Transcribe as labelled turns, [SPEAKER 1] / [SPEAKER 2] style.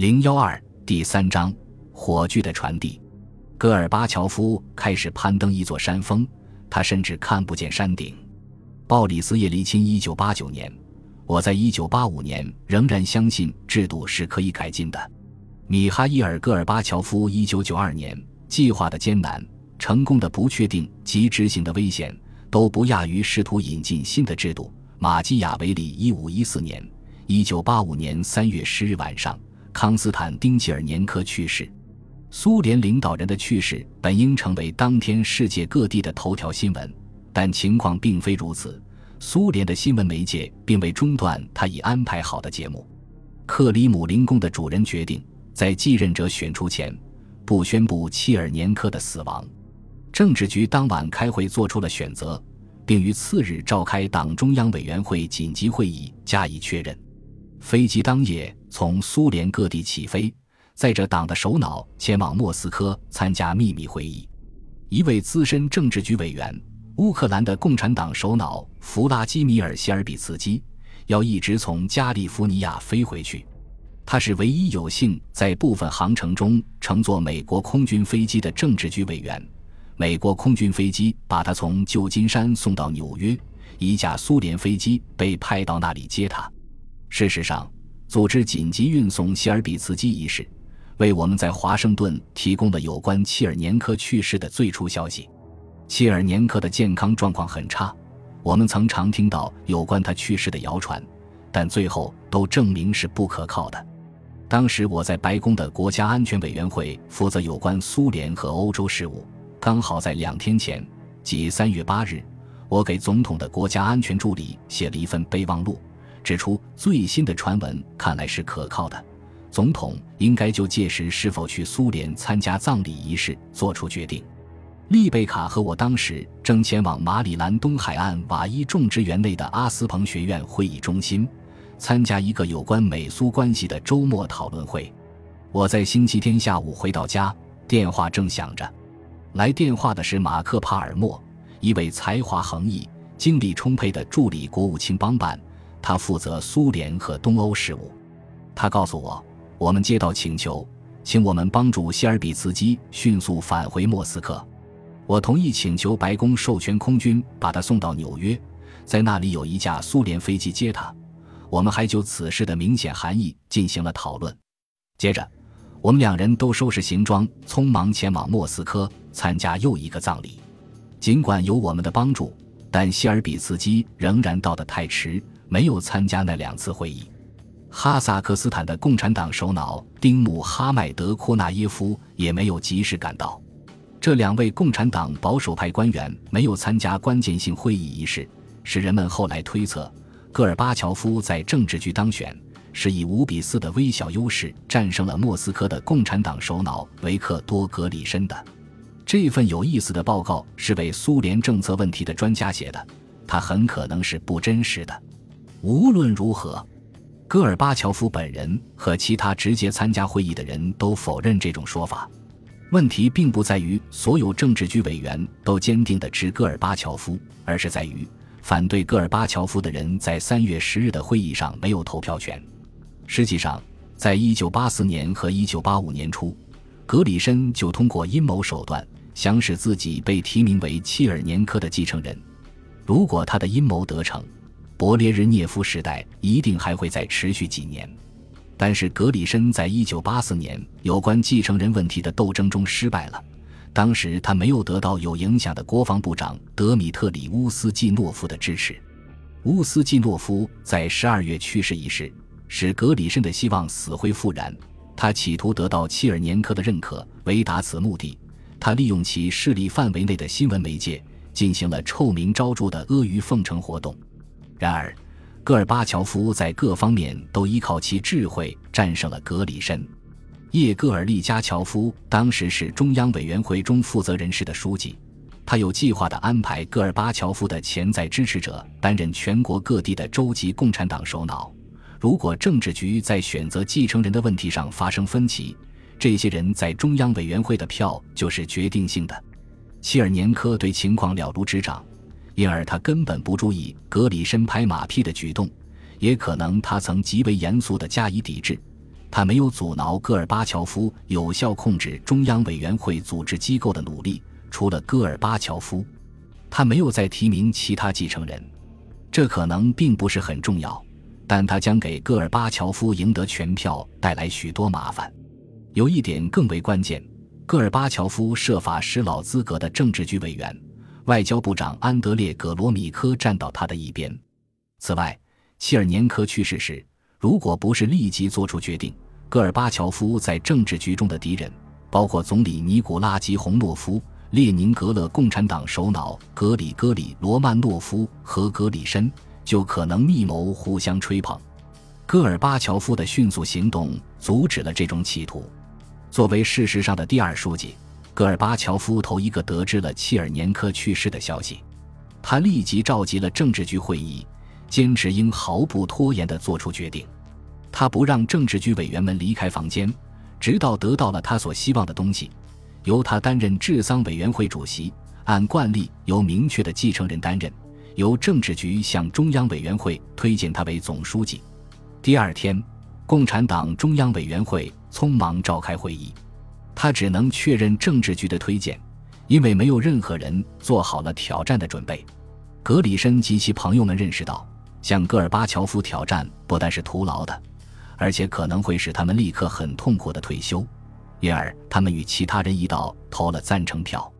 [SPEAKER 1] 零幺二第三章火炬的传递。戈尔巴乔夫开始攀登一座山峰，他甚至看不见山顶。鲍里斯·叶利钦，一九八九年。我在一九八五年仍然相信制度是可以改进的。米哈伊尔·戈尔巴乔夫，一九九二年。计划的艰难、成功的不确定及执行的危险，都不亚于试图引进新的制度。马基雅维里，一五一四年。一九八五年三月十日晚上。康斯坦丁·切尔年科去世，苏联领导人的去世本应成为当天世界各地的头条新闻，但情况并非如此。苏联的新闻媒介并未中断他已安排好的节目。克里姆林宫的主人决定在继任者选出前不宣布切尔年科的死亡。政治局当晚开会做出了选择，并于次日召开党中央委员会紧急会议加以确认。飞机当夜从苏联各地起飞，载着党的首脑前往莫斯科参加秘密会议。一位资深政治局委员，乌克兰的共产党首脑弗拉基米尔·谢尔比茨基，要一直从加利福尼亚飞回去。他是唯一有幸在部分航程中乘坐美国空军飞机的政治局委员。美国空军飞机把他从旧金山送到纽约，一架苏联飞机被派到那里接他。事实上，组织紧急运送谢尔比茨基一事，为我们在华盛顿提供了有关切尔年科去世的最初消息。切尔年科的健康状况很差，我们曾常听到有关他去世的谣传，但最后都证明是不可靠的。当时我在白宫的国家安全委员会负责有关苏联和欧洲事务，刚好在两天前，即三月八日，我给总统的国家安全助理写了一份备忘录。指出最新的传闻看来是可靠的，总统应该就届时是否去苏联参加葬礼仪式做出决定。丽贝卡和我当时正前往马里兰东海岸瓦伊种植园内的阿斯彭学院会议中心，参加一个有关美苏关系的周末讨论会。我在星期天下午回到家，电话正响着，来电话的是马克·帕尔默，一位才华横溢、精力充沛的助理国务卿帮办。他负责苏联和东欧事务。他告诉我，我们接到请求，请我们帮助希尔比茨基迅速返回莫斯科。我同意请求白宫授权空军把他送到纽约，在那里有一架苏联飞机接他。我们还就此事的明显含义进行了讨论。接着，我们两人都收拾行装，匆忙前往莫斯科参加又一个葬礼。尽管有我们的帮助，但希尔比茨基仍然到得太迟。没有参加那两次会议，哈萨克斯坦的共产党首脑丁姆哈迈德库纳耶夫也没有及时赶到。这两位共产党保守派官员没有参加关键性会议仪式，使人们后来推测，戈尔巴乔夫在政治局当选是以五比四的微小优势战胜了莫斯科的共产党首脑维克多·格里申的。这份有意思的报告是为苏联政策问题的专家写的，它很可能是不真实的。无论如何，戈尔巴乔夫本人和其他直接参加会议的人都否认这种说法。问题并不在于所有政治局委员都坚定地支戈尔巴乔夫，而是在于反对戈尔巴乔夫的人在三月十日的会议上没有投票权。实际上，在一九八四年和一九八五年初，格里申就通过阴谋手段想使自己被提名为切尔年科的继承人。如果他的阴谋得逞，勃列日涅夫时代一定还会再持续几年，但是格里申在一九八四年有关继承人问题的斗争中失败了。当时他没有得到有影响的国防部长德米特里乌斯季诺夫的支持。乌斯季诺夫在十二月去世一事，使格里申的希望死灰复燃。他企图得到切尔年科的认可，为达此目的，他利用其势力范围内的新闻媒介，进行了臭名昭著的阿谀奉承活动。然而，戈尔巴乔夫在各方面都依靠其智慧战胜了格里申。叶戈尔利加乔夫当时是中央委员会中负责人士的书记，他有计划地安排戈尔巴乔夫的潜在支持者担任全国各地的州级共产党首脑。如果政治局在选择继承人的问题上发生分歧，这些人在中央委员会的票就是决定性的。切尔年科对情况了如指掌。因而他根本不注意格里申拍马屁的举动，也可能他曾极为严肃地加以抵制。他没有阻挠戈尔巴乔夫有效控制中央委员会组织机构的努力。除了戈尔巴乔夫，他没有再提名其他继承人。这可能并不是很重要，但他将给戈尔巴乔夫赢得全票带来许多麻烦。有一点更为关键：戈尔巴乔夫设法使老资格的政治局委员、外交部长安德烈·格罗米科站到他的一边。此外，切尔年科去世时，如果不是立即做出决定，戈尔巴乔夫在政治局中的敌人，包括总理尼古拉·吉洪诺夫、列宁格勒共产党首脑格里戈里·罗曼诺夫和格里申，就可能密谋互相吹捧。戈尔巴乔夫的迅速行动阻止了这种企图。作为事实上的第二书记，戈尔巴乔夫头一个得知了切尔年科去世的消息，他立即召集了政治局会议。坚持应毫不拖延地做出决定，他不让政治局委员们离开房间，直到得到了他所希望的东西。由他担任治丧委员会主席，按惯例由明确的继承人担任。由政治局向中央委员会推荐他为总书记。第二天，共产党中央委员会匆忙召开会议，他只能确认政治局的推荐，因为没有任何人做好了挑战的准备。格里申及其朋友们认识到。向戈尔巴乔夫挑战不但是徒劳的，而且可能会使他们立刻很痛苦的退休，因而他们与其他人一道投了赞成票。